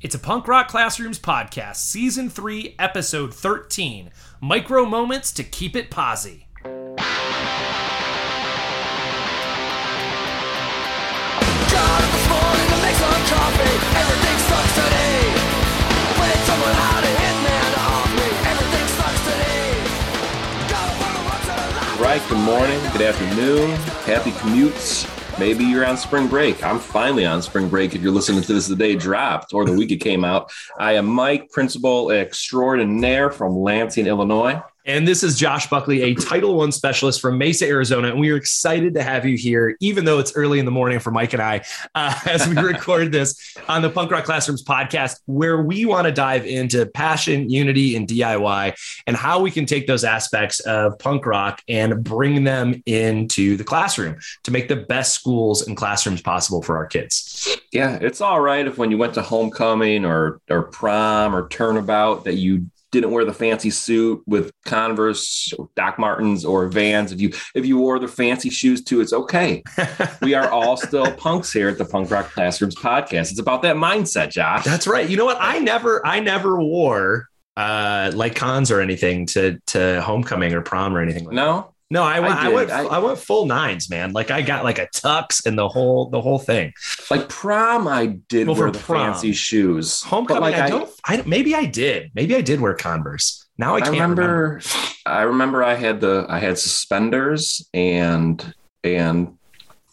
It's a Punk Rock Classrooms podcast, season 3, episode 13 Micro Moments to Keep It Posi. Got up this morning to make some coffee. Everything sucks today. Wait, someone had a hitman off me. Everything sucks today. Gotta put a run to the light. Right, good morning, good afternoon, happy commutes. Maybe you're on spring break. I'm finally on spring break if you're listening to this the day dropped or the week it came out. I am Mike, principal extraordinaire from Lansing, Illinois. And this is Josh Buckley, a Title One specialist from Mesa, Arizona. And we are excited to have you here, even though it's early in the morning for Mike and I, uh, as we record this on the Punk Rock Classrooms podcast, where we want to dive into passion, unity, and DIY and how we can take those aspects of punk rock and bring them into the classroom to make the best schools and classrooms possible for our kids. Yeah, it's all right if when you went to homecoming or or prom or turnabout that you didn't wear the fancy suit with Converse, or Doc Martens, or Vans. If you if you wore the fancy shoes too, it's okay. we are all still punks here at the Punk Rock Classrooms podcast. It's about that mindset, Josh. That's right. You know what? I never, I never wore uh like cons or anything to to homecoming or prom or anything like that. No, I went, I, did. went, I- I, went full nines, man. Like I got like a tux and the whole, the whole thing. like prom, I did Well, wear the prom. fancy shoes. Homecoming, like I, don't, I, maybe I did, maybe I did wear Converse. Now I I can't remember. remember, I remember I had the I had suspenders and and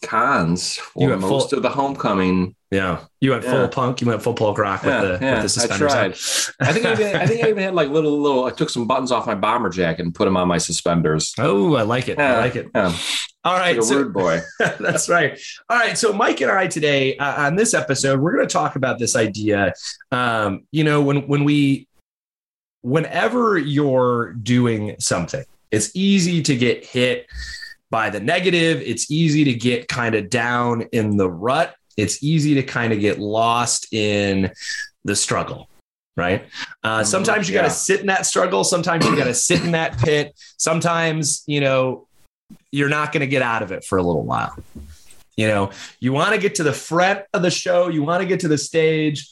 cons for went full- most of the homecoming. Yeah, you went Yeah. full punk. You went full punk rock with Yeah, the yeah, with the suspenders. I tried. I think I, even, I think I even had like little little. I took some buttons off my bomber jacket and put them on my suspenders. Oh, I like it. I like it. All right, like a so- rude boy. That's right. All right. So, Mike and I today uh, on this episode, we're going to talk about this idea. Um, you know, when when we, whenever you're doing something, it's easy to get hit by the negative. It's easy to get kind of down in the rut. It's easy to kind of get lost in the struggle. Right. Uh, sometimes you got to sit in that struggle. Sometimes you got to sit in that pit. Sometimes, you know, you're not going to get out of it for a little while. You know, you want to get to the front of the show, you want to get to the stage,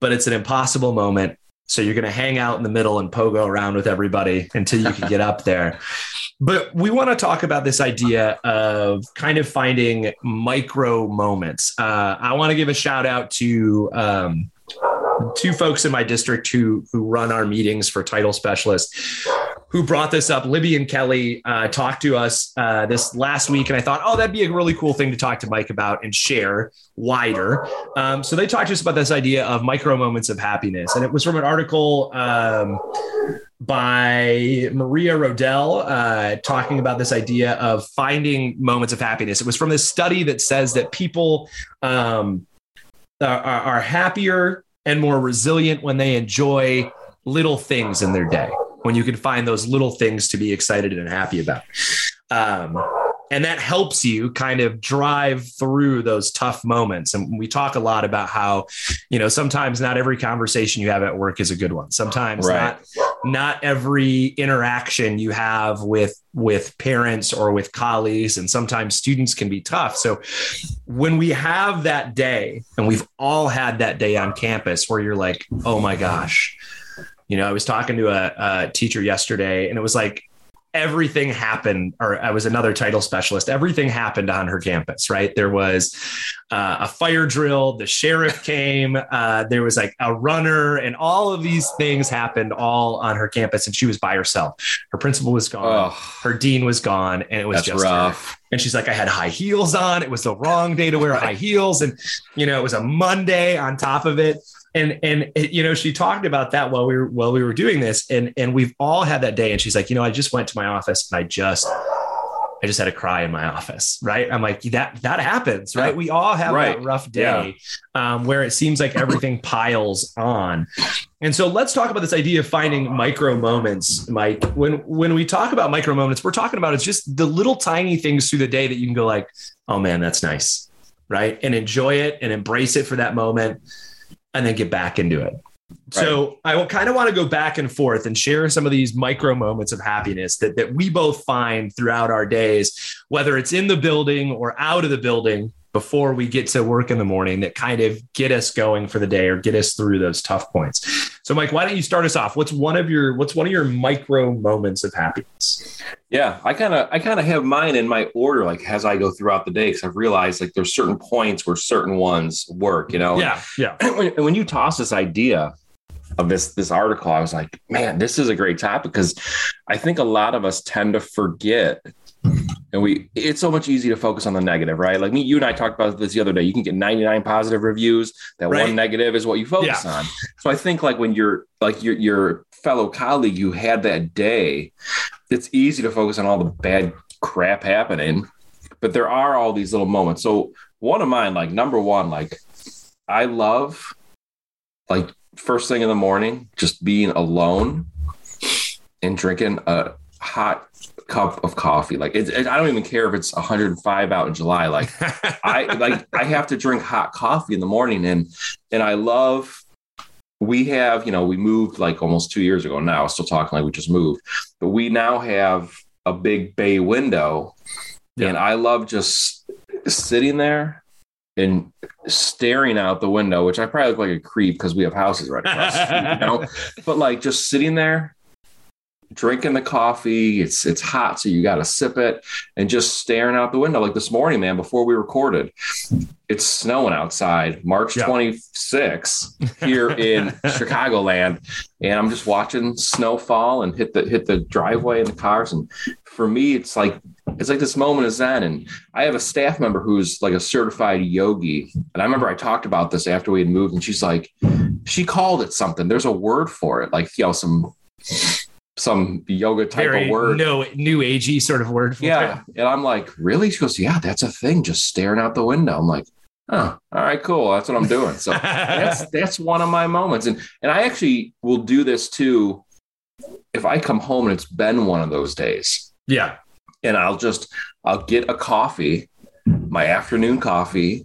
but it's an impossible moment. So you're going to hang out in the middle and pogo around with everybody until you can get up there. But we want to talk about this idea of kind of finding micro moments. Uh, I want to give a shout out to um, two folks in my district who who run our meetings for title specialists who brought this up. Libby and Kelly uh, talked to us uh, this last week, and I thought, oh, that'd be a really cool thing to talk to Mike about and share wider. Um, so they talked to us about this idea of micro moments of happiness, and it was from an article um, by Maria Rodell uh, talking about this idea of finding moments of happiness. It was from this study that says that people um, are, are are happier and more resilient when they enjoy little things in their day when you can find those little things to be excited and happy about. Um, and that helps you kind of drive through those tough moments. And we talk a lot about how, you know, sometimes not every conversation you have at work is a good one. Sometimes Right. not, not every interaction you have with, with parents or with colleagues, and sometimes students can be tough. So when we have that day, and we've all had that day on campus where you're like, oh my gosh, you know, I was talking to a, a teacher yesterday and it was like everything happened, or I was another title specialist. Everything happened on her campus, right? There was uh, a fire drill, the sheriff came, uh, there was like a runner, and all of these things happened all on her campus. And she was by herself. Her principal was gone, Oh, her dean was gone, and it was just her. rough. And she's like, I had high heels on. It was the wrong day to wear high heels. And, you know, it was a Monday on top of it. And, and, you know, she talked about that while we were, while we were doing this and, and we've all had that day. And she's like, you know, I just went to my office and I just, I just had to cry in my office. Right. I'm like, that, that happens. Right. We all have Right. that rough day um, where it seems like everything piles on. And so let's talk about this idea of finding micro moments, Mike. When when we talk about micro moments, we're talking about it's just the little tiny things through the day that you can go like, oh man, that's nice, right? And enjoy it and embrace it for that moment, and then get back into it. So I will kind of want to go back and forth and share some of these micro moments of happiness that, that we both find throughout our days, whether it's in the building or out of the building. Before we get to work in the morning that kind of get us going for the day or get us through those tough points. So, Mike, why don't you start us off? What's one of your what's one of your micro moments of happiness? Yeah, I kind of I kind of have mine in my order, like as I go throughout the day, because I've realized like there's certain points where certain ones work. You know, Yeah, yeah, when, when you toss this idea of this this article, I was like, man, this is a great topic because I think a lot of us tend to forget. And we, it's so much easier to focus on the negative, right? Like me, you and I talked about this the other day. You can get 99 positive reviews. That Right. one negative is what you focus on. So I think like when you're like your your fellow colleague you had that day, it's easy to focus on all the bad crap happening. But there are all these little moments. So one of mine, like number one, like I love like first thing in the morning, just being alone and drinking a hot cup of coffee. Like it, it- I don't even care if it's 105 out in July. Like I like I have to drink hot coffee in the morning and and I love we have, you know, we moved like almost two years ago now, still talking like we just moved, but we now have a big bay window. Yeah. And I love just sitting there and staring out the window, which I probably look like a creep because we have houses right across you know? But like just sitting there, drinking the coffee, it's it's hot, so you gotta sip it, and just staring out the window. Like this morning, man, before we recorded, it's snowing outside, March Yeah. 26th here in Chicagoland, and I'm just watching snow fall and hit the hit the driveway and the cars. And for me, it's like it's like this moment of zen. And I have a staff member who's like a certified yogi, and I remember I talked about this after we had moved, and she's like, she called it something. There's a word for it, like you know some some yoga type very of word. no new agey sort of word. For Yeah. And I'm like, really? She goes, yeah, that's a thing. Just staring out the window. I'm like, oh, all right, cool. That's what I'm doing. So that's that's one of my moments. And and I actually will do this too if I come home and it's been one of those days. yeah, And I'll just I'll get a coffee, my afternoon coffee.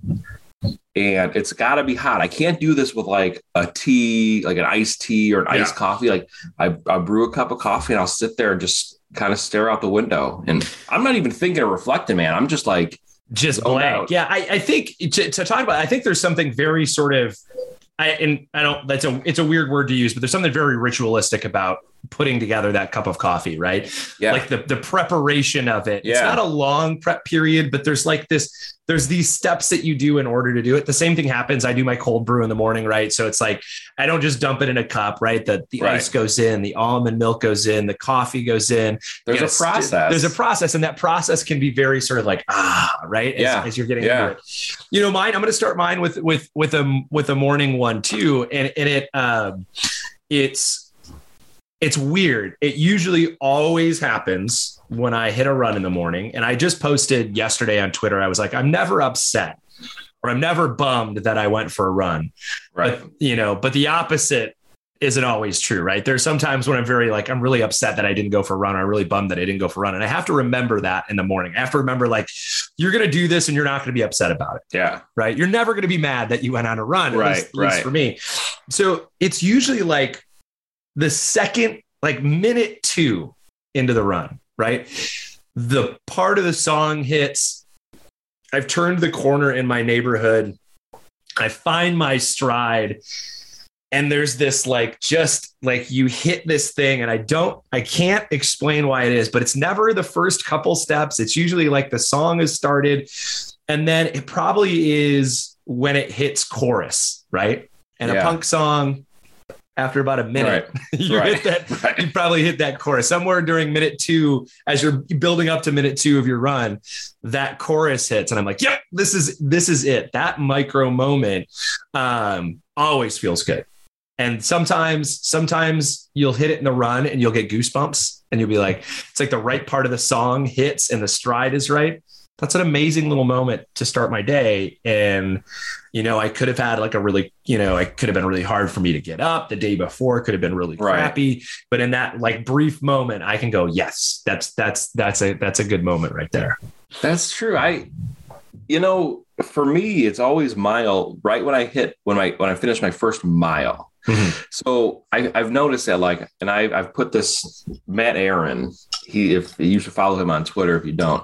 And it's got to be hot. I can't do this with like a tea, like an iced tea or an iced coffee. Like I, I brew a cup of coffee and I'll sit there and just kind of stare out the window. And I'm not even thinking or reflecting, man. I'm just like, just blank. Yeah, I, I think to, to talk about, I think there's something very sort of, I and I don't. That's a it's a weird word to use, but there's something very ritualistic about putting together that cup of coffee, right? yeah, Like the the preparation of it. It's not a long prep period, but there's like this. There's these steps that you do in order to do it. The same thing happens. I do my cold brew in the morning, right? So it's like I don't just dump it in a cup, right? The the Right. ice goes in, the almond milk goes in, the coffee goes in. there's a process. st- There's a process, and that process can be very sort of like ah, right? As, Yeah. as you're getting Yeah. into it. You know, mine. I'm going to start mine with with with a with a morning one too, and and it um, it's it's weird. It usually always happens when I hit a run in the morning, and I just posted yesterday on Twitter. I was like, I'm never upset. Or I'm never bummed that I went for a run. right. But you know, but the opposite isn't always true, right? There's sometimes when I'm very like, I'm really upset that I didn't go for a run. Or I'm really bummed that I didn't go for a run. And I have to remember that in the morning. I have to remember like, you're going to do this and you're not going to be upset about it, yeah. right? You're never going to be mad that you went on a run, at Right, least right. for me. So it's usually like the second, like minute two into the run, right? The part of the song hits. I've turned the corner in my neighborhood. I find my stride. And there's this like just like you hit this thing, and I don't, I can't explain why it is, but it's never the first couple steps. It's usually like the song is started, and then it probably is when it hits chorus, right? And a punk song, after about a minute, you Right. hit that Right. you probably hit that chorus. Somewhere during minute two as you're building up to minute two of your run that chorus hits and i'm like yep this is this is it. That micro moment um always feels good. And sometimes sometimes you'll hit it in the run and you'll get goosebumps and you'll be like it's like the right part of the song hits and the stride is right that's an amazing little moment to start my day and you know i could have had like a really you know it could have been really hard for me to get up the day before could have been really Right. crappy but in that like brief moment i can go yes that's that's that's a that's a good moment right there That's true. I, you know, for me, it's always mile right when I hit when I when I finish my first mile. Mm-hmm. So I, I've noticed that, like, and I, I've put this Matt Aaron. He if you should follow him on Twitter if you don't.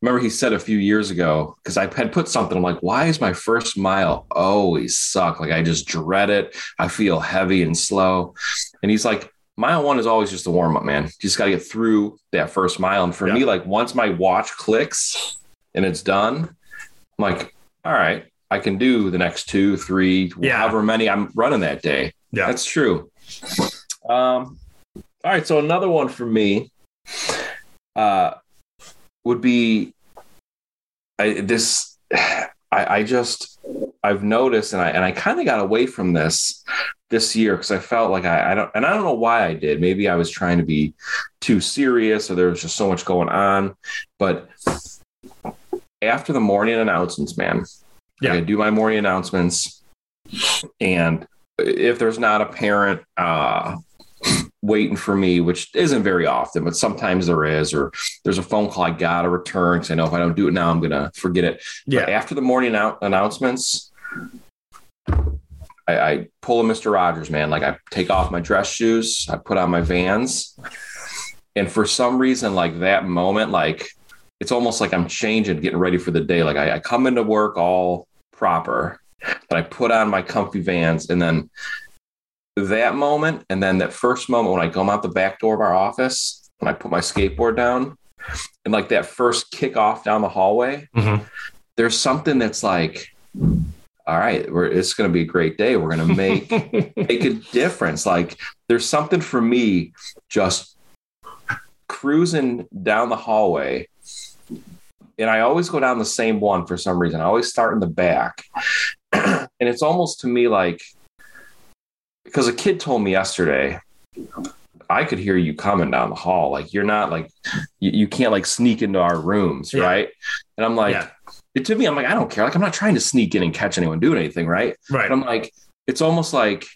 Remember he said a few years ago because I had put something. I'm like, why is my first mile always suck? Like I just dread it. I feel heavy and slow. And he's like, mile one is always just a warm up, man. You just got to get through that first mile. And for Yeah. me, like once my watch clicks and it's done, I'm like, all right, I can do the next two, three, Yeah. however many I'm running that day. Yeah. That's true. Um, all right, so another one for me uh, would be I, this. I, I just I've noticed, and I and I kind of got away from this this year because I felt like I, I don't, and I don't know why I did. Maybe I was trying to be too serious, or there was just so much going on. But after the morning announcements, man, Yeah. I do my morning announcements, and if there's not a parent uh, waiting for me, which isn't very often, but sometimes there is, or there's a phone call I got to return because I know if I don't do it now, I'm gonna forget it. Yeah. But after the morning out- announcements, I, I pull a Mr. Rogers, man. Like I take off my dress shoes, I put on my Vans, and for some reason, like that moment, like it's almost like I'm changing, getting ready for the day. Like I, I come into work all proper, but I put on my comfy Vans, and then that moment, and then that first moment when I come out the back door of our office, when I put my skateboard down, and like that first kickoff down the hallway, Mhm. there's something that's like, all right, we're, it's going to be a great day. We're going to make make a difference. Like there's something for me just cruising down the hallway. And I always go down the same one for some reason. I always start in the back. and it's almost to me like because a kid told me yesterday, I could hear you coming down the hall. Like you're not like you, you can't like sneak into our rooms, Yeah. right? And I'm like, Yeah. it, to me, I'm like, I don't care. Like I'm not trying to sneak in and catch anyone doing anything, right? right. But I'm like, it's almost like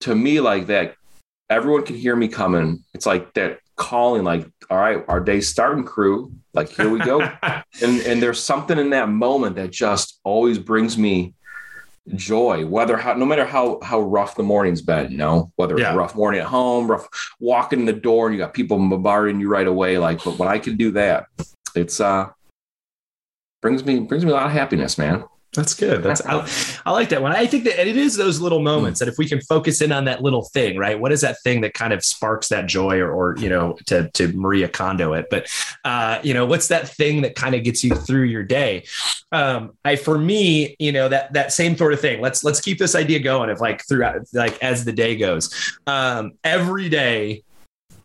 to me, like that everyone can hear me coming. It's like that calling, like, all right, our day's starting crew. Like, here we go. and and there's something in that moment that just always brings me joy, whether how no matter how how rough the morning's been, you know, whether it's a rough morning at home, rough walking in the door and you got people bombarding you right away. Like, but when I can do that, it's uh brings me brings me a lot of happiness, man. That's good. That's I, I like that one. I think that and it is those little moments that if we can focus in on that little thing, right? What is that thing that kind of sparks that joy, or, or you know, to to Maria Kondo it? But uh, you know, what's that thing that kind of gets you through your day? Um, I for me, you know, that that same sort of thing. Let's let's keep this idea going of like throughout, like as the day goes. Um, every day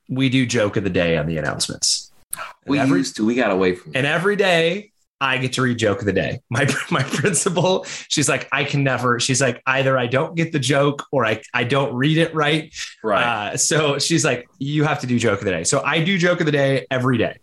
we do joke of the day on the announcements. We every used to, we got away from and every day I get to read joke of the day. My my principal, she's like, I can never. She's like, either I don't get the joke or I I don't read it right. right. Uh, so she's like, you have to do joke of the day. So I do joke of the day every day,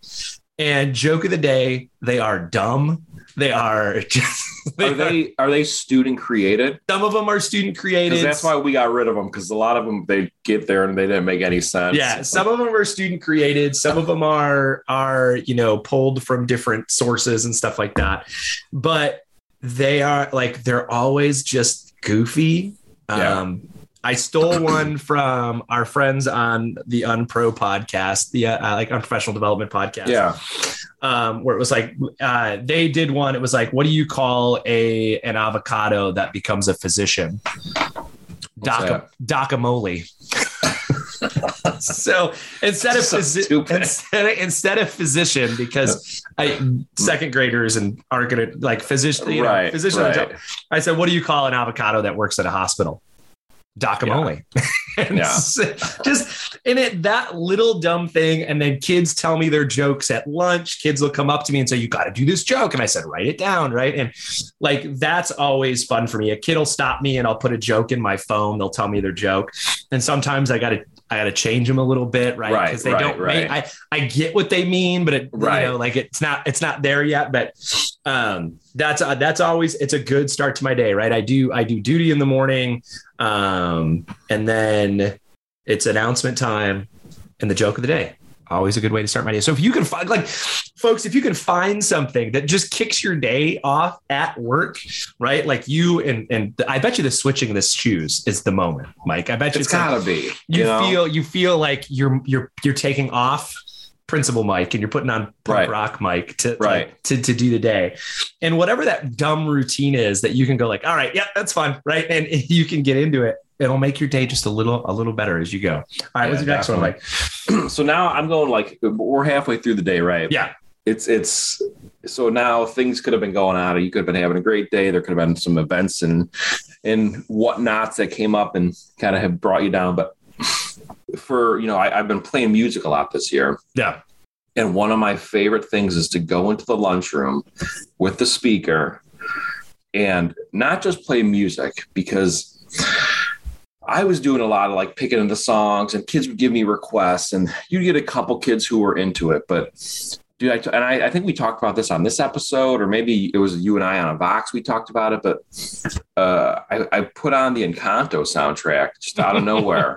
and joke of the day they are dumb. They are just. They are they are they student created? some of them are student created. That's why we got rid of them. Because a lot of them they get there and they didn't make any sense. Yeah, some of them are student created. Some of them are are you know pulled from different sources and stuff like that. But they are like they're always just goofy. Yeah. Um, I stole one from our friends on the Unpro podcast, the uh, like unprofessional development podcast. yeah. um, where it was like uh, they did one. It was like, what do you call a an avocado that becomes a physician? Doc Docamole. so instead of So stupid. instead of, instead of physician, because I second graders and aren't gonna like physician, you know, Right, physician. right. I said, what do you call an avocado that works at a hospital? Docamole. And Yeah. just in it, that little dumb thing. And then kids tell me their jokes at lunch. Kids will come up to me and say, You got to do this joke. And I said, Write it down. Right. And like, that's always fun for me. A kid will stop me and I'll put a joke in my phone. They'll tell me their joke. And sometimes I got to, I got to change them a little bit, right? Right, Because they right, don't. right. I I get what they mean, but it, Right. you know, like it's not it's not there yet. But um, that's uh, that's always it's a good start to my day, right? I do I do duty in the morning, um, and then it's announcement time and the joke of the day. Always a good way to start my day. So if you can find like folks, if you can find something that just kicks your day off at work, right? Like you and and I bet you the switching the shoes is the moment, Mike. I bet you It's like- gotta be. you, know? feel you feel like you're you're you're taking off principal Mike and you're putting on punk Right. rock Mike to, Right. to to do the day. And whatever that dumb routine is that you can go like, all right, yeah, that's fun, right? And you can get into it. It'll make your day just a little a little better as you go. All right, what's Yeah, your next one, Mike? so now I'm going like we're halfway through the day, right? Yeah. It's it's so now things could have been going on. You could have been having a great day. There could have been some events and and whatnots that came up and kind of have brought you down. But for you know, I, I've been playing music a lot this year. Yeah. And one of my favorite things is to go into the lunchroom with the speaker and not just play music because I was doing a lot of like picking into songs and kids would give me requests and you'd get a couple kids who were into it. But dude, I, and I, I think we talked about this on this episode, or maybe it was you and I on a Vox. We talked about it, but uh, I, I put on the Encanto soundtrack just out of nowhere.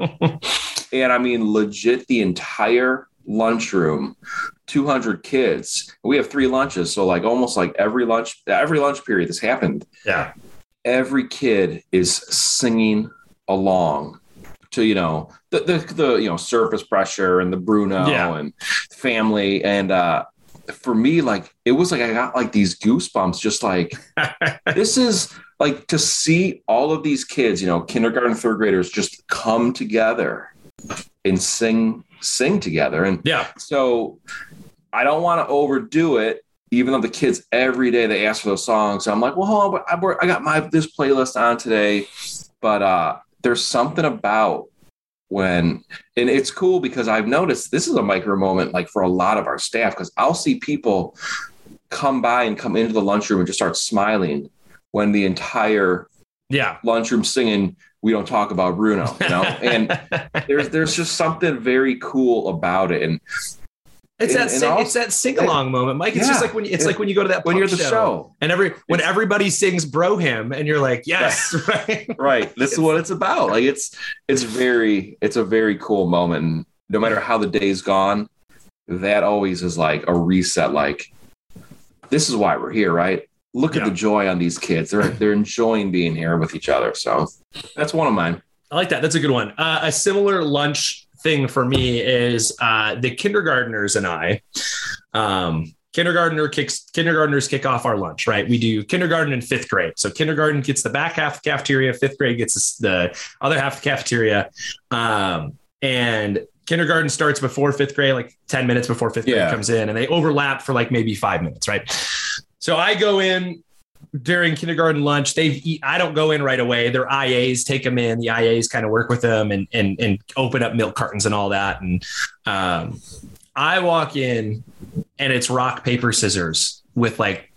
and I mean, legit the entire lunchroom 200 kids we have three lunches so like almost like every lunch every lunch period this happened Yeah. every kid is singing along to you know the the, the you know surface pressure and the Bruno Yeah. and family and uh for me like it was like I got like these goosebumps just like this is like to see all of these kids you know kindergarten third graders just come together and sing sing together and yeah. so I don't want to overdo it, even though the kids every day they ask for those songs. So I'm like, well, hold on, I, I got my this playlist on today, but uh, there's something about when, and it's cool because I've noticed this is a micro moment, like for a lot of our staff, because I'll see people come by and come into the lunchroom and just start smiling when the entire Yeah. lunchroom singing "We Don't Talk About Bruno," you know, and there's there's just something very cool about it, and It's that and sing, also- it's that sing along moment, Mike. It's just like when you, it's It- like when you go to that when you're the show. and every when everybody sings "Bro Hymn" and you're like, yes, right. right this is what it's about like it's it's very it's a very cool moment and no matter how the day's gone that always is like a reset like this is why we're here right look Yeah. at the joy on these kids they're they're enjoying being here with each other so that's one of mine I like that. That's a good one. Uh, a similar lunch thing for me is uh, the kindergartners and I. Um, kindergartner kicks kindergartners kick off our lunch, right? We do kindergarten and fifth grade. So kindergarten gets the back half of the cafeteria, fifth grade gets the other half of the cafeteria. Um, and kindergarten starts before fifth grade, like 10 minutes before fifth grade Yeah. comes in, and they overlap for like maybe five minutes, right? So I go in during kindergarten lunch. They've eat, I don't go in right away. Their IAs take them in. The IAs kind of work with them and and and open up milk cartons and all that. And um, I walk in, and it's rock paper scissors with like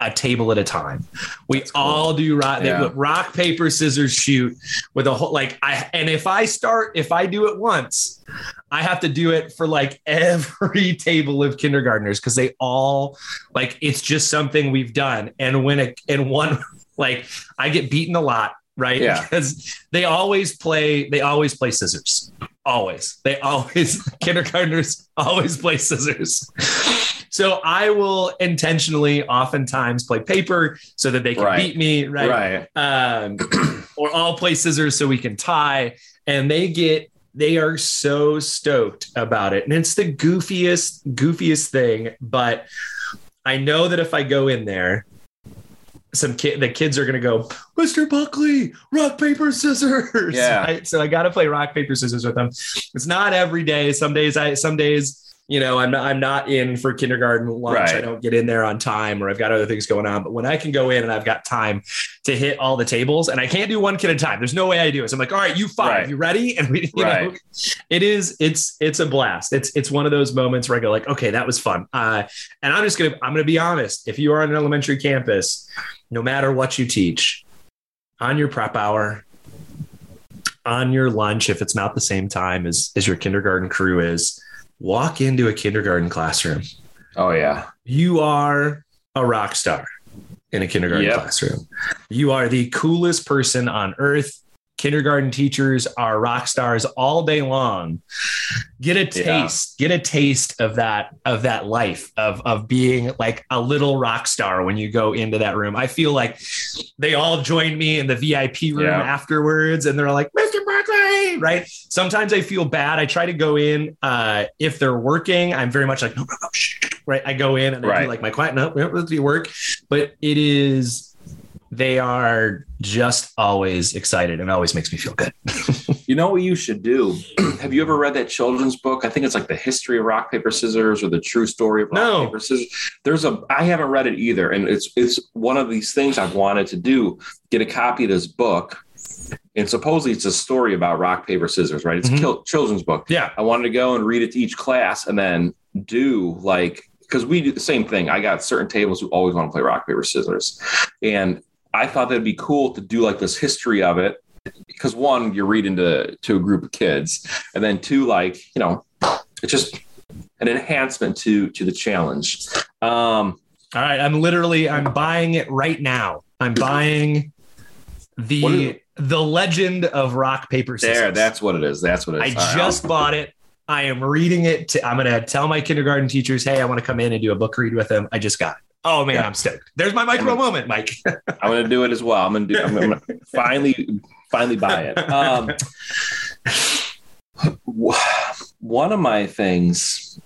a table at a time. We cool. all do rock, Yeah. rock paper scissors shoot with a whole like I and if I start if I do it once, I have to do it for like every table of kindergartners because they all like it's just something we've done. And when it and one like I get beaten a lot, right? Yeah. Because they always play, they always play scissors. Always. They always kindergartners always play scissors. So I will intentionally oftentimes play paper so that they can Right. beat me, right? right um, or I'll play scissors so we can tie. And they get, they are so stoked about it. And it's the goofiest, goofiest thing. But I know that if I go in there, some kid, the kids are going to go, Mr. Buckley, rock, paper, scissors. Yeah. Right? So I got to play rock, paper, scissors with them. It's not every day. Some days I, some days, you know, I'm not, I'm not in for kindergarten lunch. Right. I don't get in there on time or I've got other things going on. But when I can go in and I've got time to hit all the tables and I can't do one kid at a time, there's no way I do it. So I'm like, all right, you five, Right. you ready? And we, you know, it is, it's, it's a blast. It's, it's one of those moments where I go like, okay, that was fun. Uh, and I'm just going to, I'm going to be honest. If you are on an elementary campus, no matter what you teach on your prep hour, on your lunch, if it's not the same time as, as your kindergarten crew is, walk into a kindergarten classroom. oh yeah You are a rock star in a kindergarten Yep. classroom. You are the coolest person on earth. Kindergarten teachers are rock stars all day long. Get a Yeah. taste, get a taste of that of that life of of being like a little rock star when you go into that room. I feel like they all joined me in the VIP room Yeah. afterwards, and they're like, "Mr. Right? Sometimes I feel bad. I try to go in uh, if they're working. I'm very much like no, no, no, shh, right. I go in and I Right. do like my quiet. No, let's do work. But it is. They are just always excited and always makes me feel good. You know what you should do? Have you ever read that children's book? I think it's like the history of rock paper scissors or the true story of rock No. paper scissors. There's a I haven't read it either, and it's it's one of these things I've wanted to do. Get a copy of this book, and supposedly it's a story about rock paper scissors, right? It's a Mhm. kil- children's book. Yeah. I wanted to go and read it to each class, and then do like because we do the same thing. I got certain tables who always want to play rock paper scissors, and I thought that'd be cool to do like this history of it because one, you're reading to to a group of kids, and then two, like you know, it's just an enhancement to to the challenge. Um, All right. I'm literally I'm buying it right now. I'm buying the? The legend of rock paper scissors. there, that's what it is. That's what it is. I. All right, just bought it. I am reading it. To, I'm going to tell my kindergarten teachers, hey, I want to come in and do a book read with them. I just got it. Oh man, Yeah. I'm stoked. There's my micro moment, Mike. I'm going to do it as well. I'm going to do. I'm going to finally finally buy it. Um, one of my things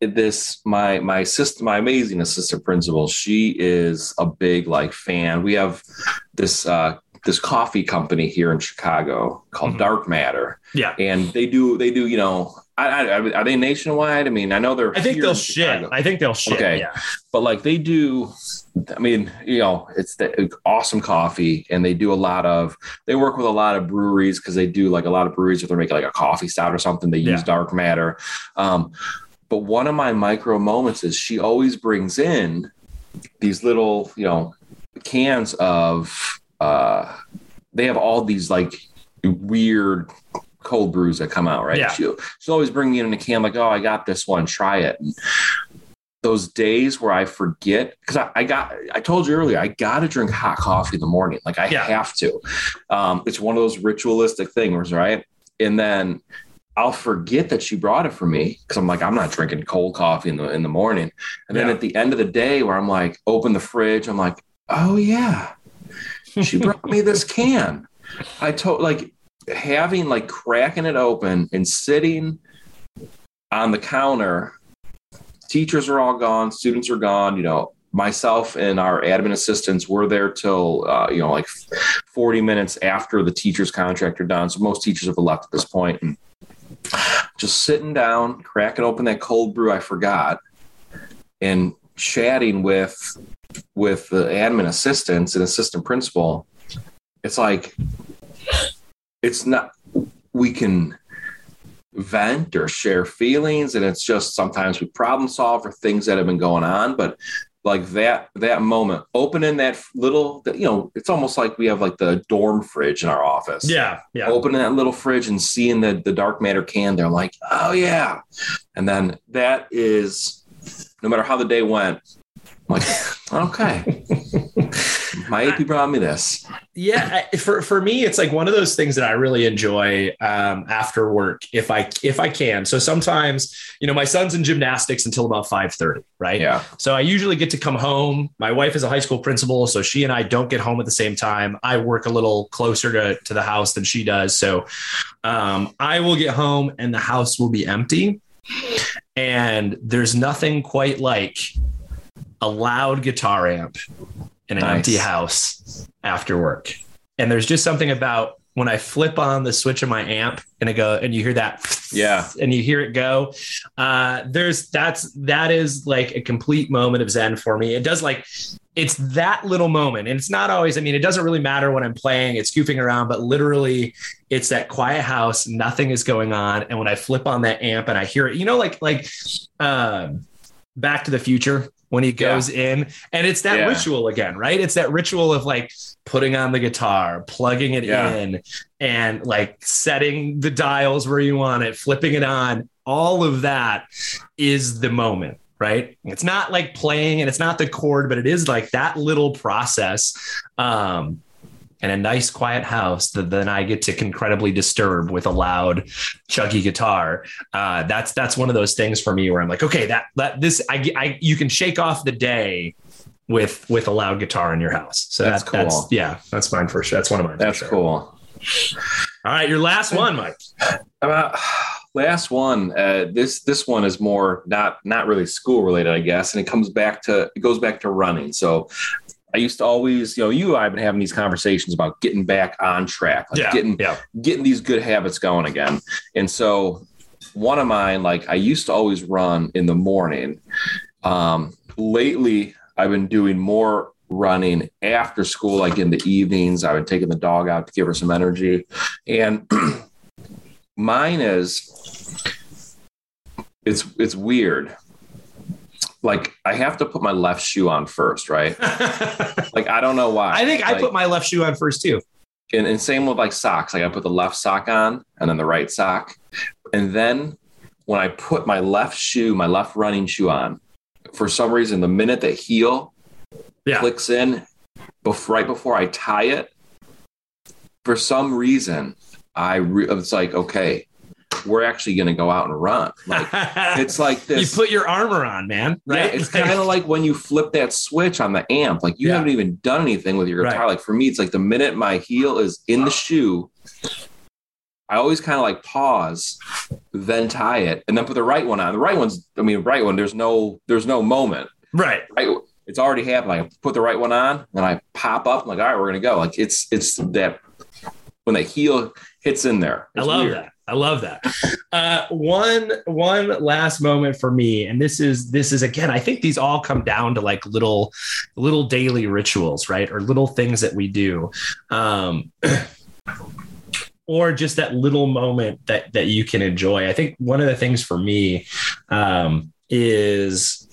this my my sister my amazing assistant principal she is a big like fan we have this uh this coffee company here in chicago called Mhm. dark matter Yeah. and they do they do you know I, I, are they nationwide i mean i know they're I think they'll. Chicago I think they'll ship. Okay. Yeah. but like they do i mean you know it's the awesome coffee and they do a lot of they work with a lot of breweries because they do like a lot of breweries if they're making like a coffee stout or something they use Yeah. dark matter um, but one of my micro moments is she always brings in these little you know cans of uh they have all these like weird cold brews that come out right Yeah. she, she's always bringing in a can like oh i got this one try it and those days where I forget because I, I got I told you earlier I got to drink hot coffee in the morning like I Yeah. have to. Um, it's one of those ritualistic things, right? And then I'll forget that she brought it for me because I'm like I'm not drinking cold coffee in the in the morning. And then Yeah. at the end of the day, where I'm like open the fridge, I'm like oh yeah, she brought me this can. I told like having like cracking it open and sitting on the counter teachers are all gone, students are gone. You know, myself and our admin assistants were there till uh, you know like 40 minutes after the teacher's contract are done. So most teachers have left at this point. And just sitting down, cracking open that cold brew I forgot, and chatting with with the admin assistants and assistant principal. It's like it's not we can vent or share feelings and it's just sometimes we problem solve for things that have been going on but like that that moment opening that little you know it's almost like we have like the dorm fridge in our office Yeah. Yeah. opening that little fridge and seeing the the dark matter can there I'm like oh yeah and then that is no matter how the day went I'm like okay. My ap brought me this. Yeah for for me it's like one of those things that i really enjoy um, after work if i if i can. So sometimes you know my son's in gymnastics until about 5.30 right? Yeah. So i usually get to come home. My wife is a high school principal so she and i don't get home at the same time. I work a little closer to, to the house than she does. So um, i will get home and the house will be empty and there's nothing quite like a loud guitar amp in an Nice. empty house after work. And there's just something about when I flip on the switch of my amp and I go and you hear that Yeah. and you hear it go. Uh there's that's that is like a complete moment of zen for me. It does like it's that little moment. And it's not always, I mean, it doesn't really matter when I'm playing, it's goofing around, but literally it's that quiet house, nothing is going on. And when I flip on that amp and I hear it, you know, like like um back to the future when he goes in and it's that Yeah. ritual again right it's that ritual of like putting on the guitar plugging it Yeah. in and like setting the dials where you want it flipping it on all of that is the moment right it's not like playing and it's not the chord but it is like that little process um and a nice quiet house that then I get to incredibly disturb with a loud chuggy guitar. Uh, that's that's one of those things for me where I'm like, okay, that that this I, I you can shake off the day with with a loud guitar in your house. So That's that, that's cool. yeah, that's mine for sure. That's one of mine. That's sure. cool. All right, your last one, Mike. About last one. Uh, this this one is more not not really school related, I guess, and it comes back to it goes back to running. So I used to always, you know, you and I have been having these conversations about getting back on track, like getting yeah. getting these good habits going again. And so one of mine, like I used to always run in the morning. Um, lately, I've been doing more running after school, like in the evenings. I've been taking the dog out to give her some energy. And mine is it's it's weird. Like I have to put my left shoe on first, right? Like I don't know why. I think I put my left shoe on first too. and, and same with like socks. Like I put the left sock on and then the right sock. And then when I put my left shoe, my left running shoe on, for some reason, the minute the heel Yeah. clicks in right before I tie it, for some reason, I re- it's like, okay, we're actually going to go out and run. Like it's like this. you put your armor on, man. Yeah, Right? it's kind of like when you flip that switch on the amp. Like you Yeah. haven't even done anything with your guitar. Right. Like for me, it's like the minute my heel is in the shoe, I always kind of like pause, then tie it, and then put the right one on. The right one's, I mean, right one. There's no, there's no moment. right. Right, it's already happened. I put the right one on, and I pop up. I'm like, all right, we're gonna go. Like it's, it's that when the heel hits in there. I love weird. that. I love that. Uh, one one last moment for me, and this is this is again. I think these all come down to like little little daily rituals, right, or little things that we do, um, or just that little moment that that you can enjoy. I think one of the things for me um, is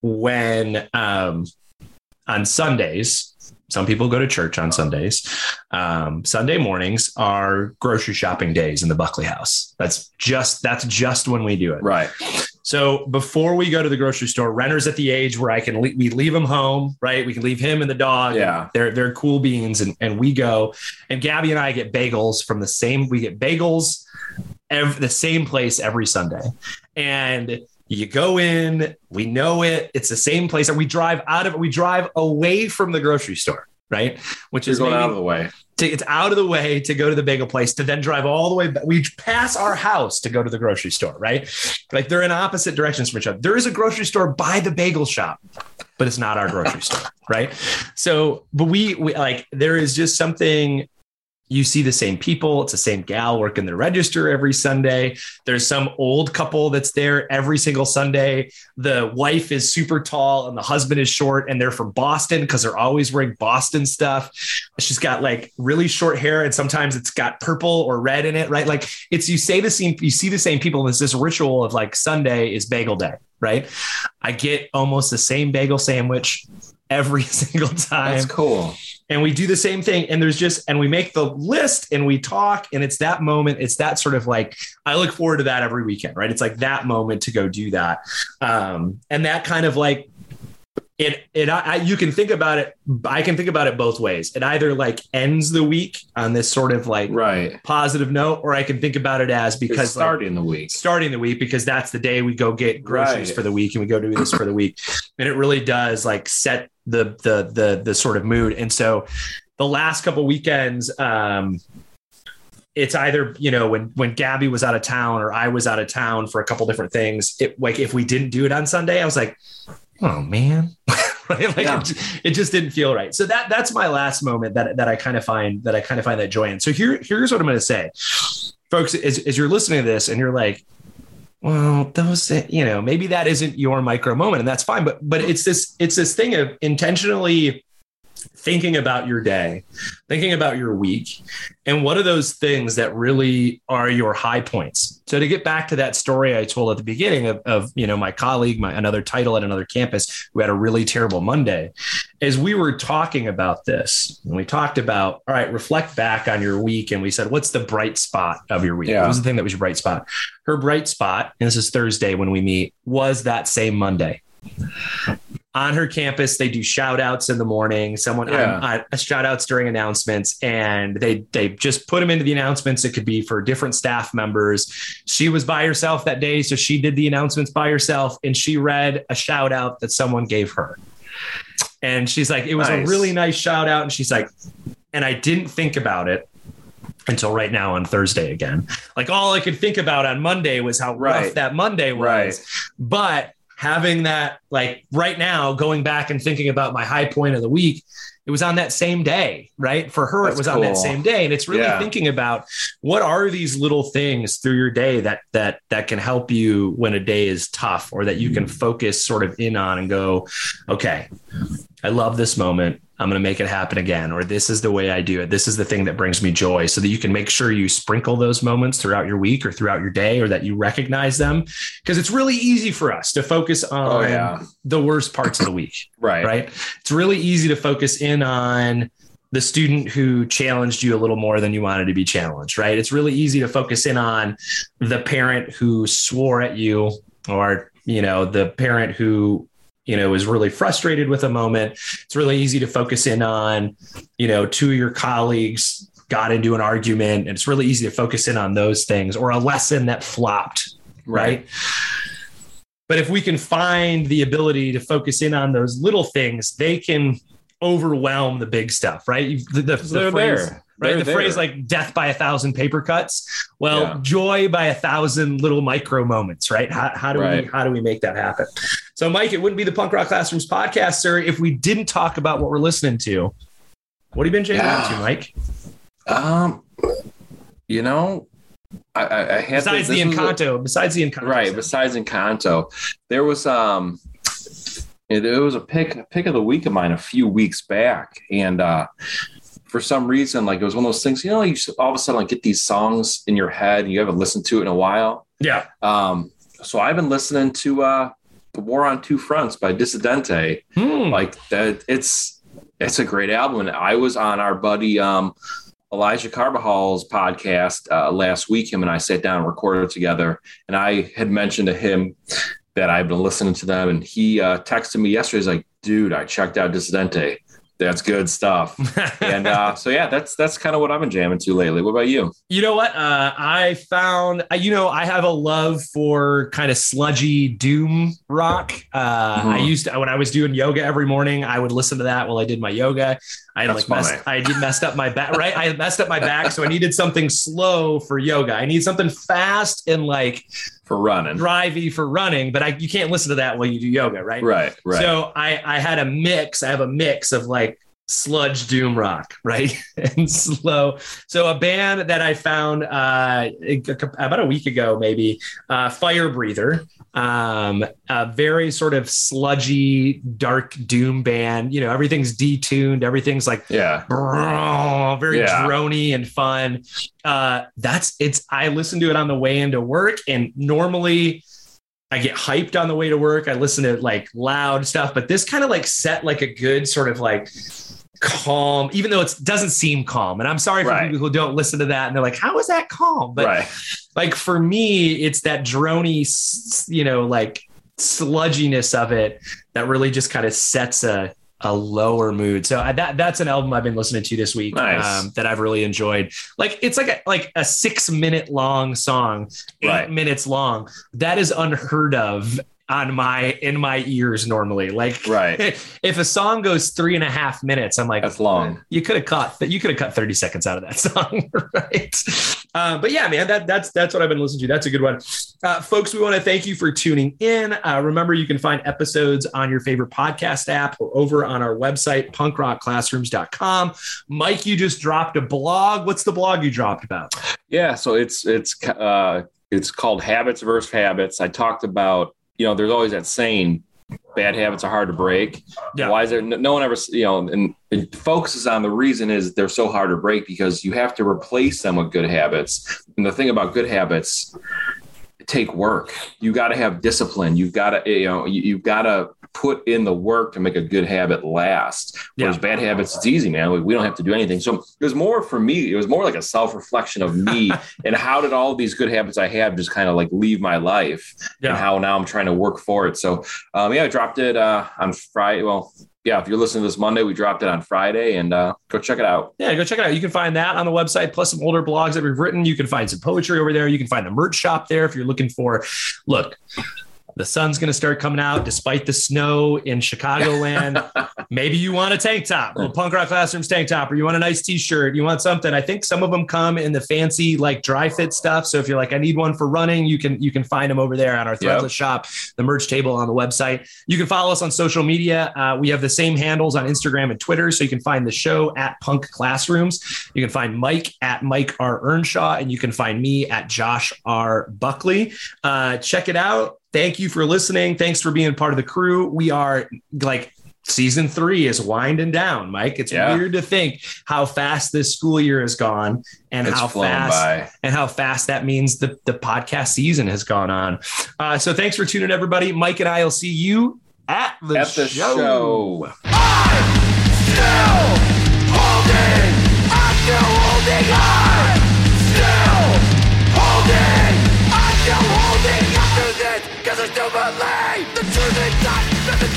when um, on Sundays. Some people go to church on Sundays. Um, Sunday mornings are grocery shopping days in the Buckley house. That's just that's just when we do it. Right. So before we go to the grocery store, Renner's at the age where I can le- we leave him home, right? We can leave him and the dog. Yeah. They're they're cool beans, and and we go. And Gabby and I get bagels from the same. We get bagels, the same place every Sunday, and. You go in, we know it. It's the same place, and we drive out of it. We drive away from the grocery store, right? Which You're is going out of the way. to, it's out of the way to go to the bagel place to then drive all the way back. We pass our house to go to the grocery store, right? Like they're in opposite directions from each other. There is a grocery store by the bagel shop, but it's not our grocery store, right? So, but we, we like there is just something. You see the same people. It's the same gal working the register every Sunday. There's some old couple that's there every single Sunday. The wife is super tall and the husband is short, and they're from Boston because they're always wearing Boston stuff. She's got like really short hair, and sometimes it's got purple or red in it, right? Like it's you say the same, you see the same people. And it's this ritual of like Sunday is bagel day, right? I get almost the same bagel sandwich every single time That's cool. And we do the same thing and there's just and we make the list and we talk and it's that moment it's that sort of like i look forward to that every weekend right? It's like that moment to go do that. Um and that kind of like it it I, I you can think about it i can think about it both ways it either like ends the week on this sort of like Right. positive note or i can think about it as Because like, starting the week. starting the week because that's the day we go get groceries Right. for the week and we go do this for the week and it really does like set the the the the sort of mood and so the last couple weekends um it's either you know when when Gabby was out of town or I was out of town for a couple different things it like if we didn't do it on Sunday I was like oh man. Right? Like Yeah. it, it just didn't feel right. So that that's my last moment that that I kind of find that I kind of find that joy in. So here here's what I'm going to say. Folks as, as you're listening to this and you're like well those you know maybe that isn't your micro moment and that's fine but but it's this it's this thing of intentionally thinking about your day thinking about your week and what are those things that really are your high points? So to get back to that story i told at the beginning of, of you know my colleague my another title at another campus who had a really terrible monday as we were talking about this. And we talked about all right reflect back on your week. And we said what's the bright spot of your week? Yeah. what was the thing that was your bright spot? Her bright spot and this is thursday when we meet was that same monday on her campus they do shout outs in the morning someone Yeah. uh, shout outs during announcements and they they just put them into the announcements it could be for different staff members she was by herself that day so she did the announcements by herself and she read a shout out that someone gave her and she's like it was a really nice shout out and she's like and i didn't think about it until right now on Thursday again. Like all I could think about on Monday was how rough Right. that Monday was. Right. But having that, like right now, going back and thinking about my high point of the week, it was on that same day, right? For her, That's it was on that same day. And it's really Yeah. thinking about what are these little things through your day that that that can help you when a day is tough or that you can mm. focus sort of in on and go, okay, I love this moment. I'm going to make it happen again. Or this is the way I do it. This is the thing that brings me joy so that you can make sure you sprinkle those moments throughout your week or throughout your day or that you recognize them. Because it's really easy for us to focus oh, on Oh, yeah. the worst parts of the week, Right. right? It's really easy to focus in on the student who challenged you a little more than you wanted to be challenged, right? It's really easy to focus in on the parent who swore at you or, you know, the parent who, you know, is really frustrated with a moment. It's really easy to focus in on, you know, two of your colleagues got into an argument and it's really easy to focus in on those things or a lesson that flopped, right? But if we can find the ability to focus in on those little things, they can overwhelm the big stuff, right? The, the, the phrase, there. right? They're the phrase like death by a thousand paper cuts. Well, Yeah. joy by a thousand little micro moments, right? How, how do Right. we how do we make that happen? So, Mike, it wouldn't be the Punk Rock Classrooms podcast, sir, if we didn't talk about what we're listening to. What have you been jamming Yeah. into, Mike? Um, you know, I, I, I had Besides the was a- Encanto, besides the Encanto, right besides encanto there was um it, it was a pick a pick of the week of mine a few weeks back and uh for some reason like it was one of those things you know you all of a sudden like get these songs in your head and you haven't listened to it in a while yeah, um so i've been listening to uh the war on two fronts by dissidente. Hmm. like that it's it's a great album. And i was on our buddy um elijah carvajal's podcast uh, last week him and i sat down and recorded together. And i had mentioned to him that i've been listening to them. And he uh, texted me yesterday. He's like dude i checked out dissidente that's good stuff and uh, so yeah that's that's kind of what i've been jamming to lately what about you You know what? Uh, I found, uh, you know, I have a love for kind of sludgy doom rock. Uh, Mhm. I used to, when I was doing yoga every morning, I would listen to that while I did my yoga. I That's like messed. I did messed up my back, right? I messed up my back. So I needed something slow for yoga. I need something fast and like for running drivey for running, but I, you can't listen to that while you do yoga, right? right right So I, I had a mix. I have a mix of like sludge doom rock, right? and slow. So a band that I found uh, about a week ago, maybe uh, Fire Breather, um, a very sort of sludgy, dark doom band. You know, everything's detuned. Everything's like yeah very Yeah. drony and fun. Uh, that's it's. I listen to it on the way into work, and normally I get hyped on the way to work. I listen to like loud stuff, but this kind of like set like a good sort of like calm, even though it doesn't seem calm. And I'm sorry for Right. people who don't listen to that and they're like, "How is that calm?" But right like for me, it's that drony, you know, like sludginess of it that really just kind of sets a a lower mood. So I, that that's an album I've been listening to this week Nice. um, that I've really enjoyed. Like it's like a like a six minute long song, eight Right. minutes long. That is unheard of on my in my ears normally. Like Right. if a song goes three and a half minutes, I'm like, That's long. You could have cut but you could have cut 30 seconds out of that song, right? Uh, but yeah, man, that that's that's what I've been listening to. That's a good one. Uh, folks, we want to thank you for tuning in. Uh, remember, you can find episodes on your favorite podcast app or over on our website, punkrockclassrooms.com. Mike, you just dropped a blog. What's the blog you dropped about? Yeah, so it's it's uh it's called Habits versus Habits. I talked about, you know, there's always that saying bad habits are hard to break. Yeah. Why is there no one ever, you know, and it focuses on the reason is they're so hard to break because you have to replace them with good habits. And the thing about good habits take work. You got to have discipline. You've got to, you know, you, you've got to put in the work to make a good habit last. Whereas Yeah. bad habits, it's easy, man. We, we don't have to do anything. So it was more for me. It was more like a self reflection of me and how did all these good habits I have just kind of like leave my life Yeah. and how now I'm trying to work for it. So um, yeah, I dropped it uh, on Friday. Well, yeah, if you're listening to this Monday, we dropped it on Friday and uh, go check it out. Yeah, go check it out. You can find that on the website, plus some older blogs that we've written. You can find some poetry over there. You can find the merch shop there if you're looking for. Look, The sun's going to start coming out despite the snow in Chicagoland. Maybe you want a tank top, a punk rock classrooms tank top, or you want a nice t-shirt. You want something. I think some of them come in the fancy like dry fit stuff. So if you're like, I need one for running, you can you can find them over there on our Threadless Yep. shop, the merch table on the website. You can follow us on social media. Uh, we have the same handles on Instagram and Twitter, so you can find the show at Punk Classrooms. You can find Mike at Mike R Earnshaw, and you can find me at Josh R Buckley. Uh, check it out. Thank you for listening. Thanks for being part of the crew. We are like season three is winding down, Mike. It's Yeah. weird to think how fast this school year has gone and It's how fast by. and how fast that means the, the podcast season has gone on. Uh, so thanks for tuning in, everybody. Mike and I will see you at the, At the show. Still holding, I'm still holding on.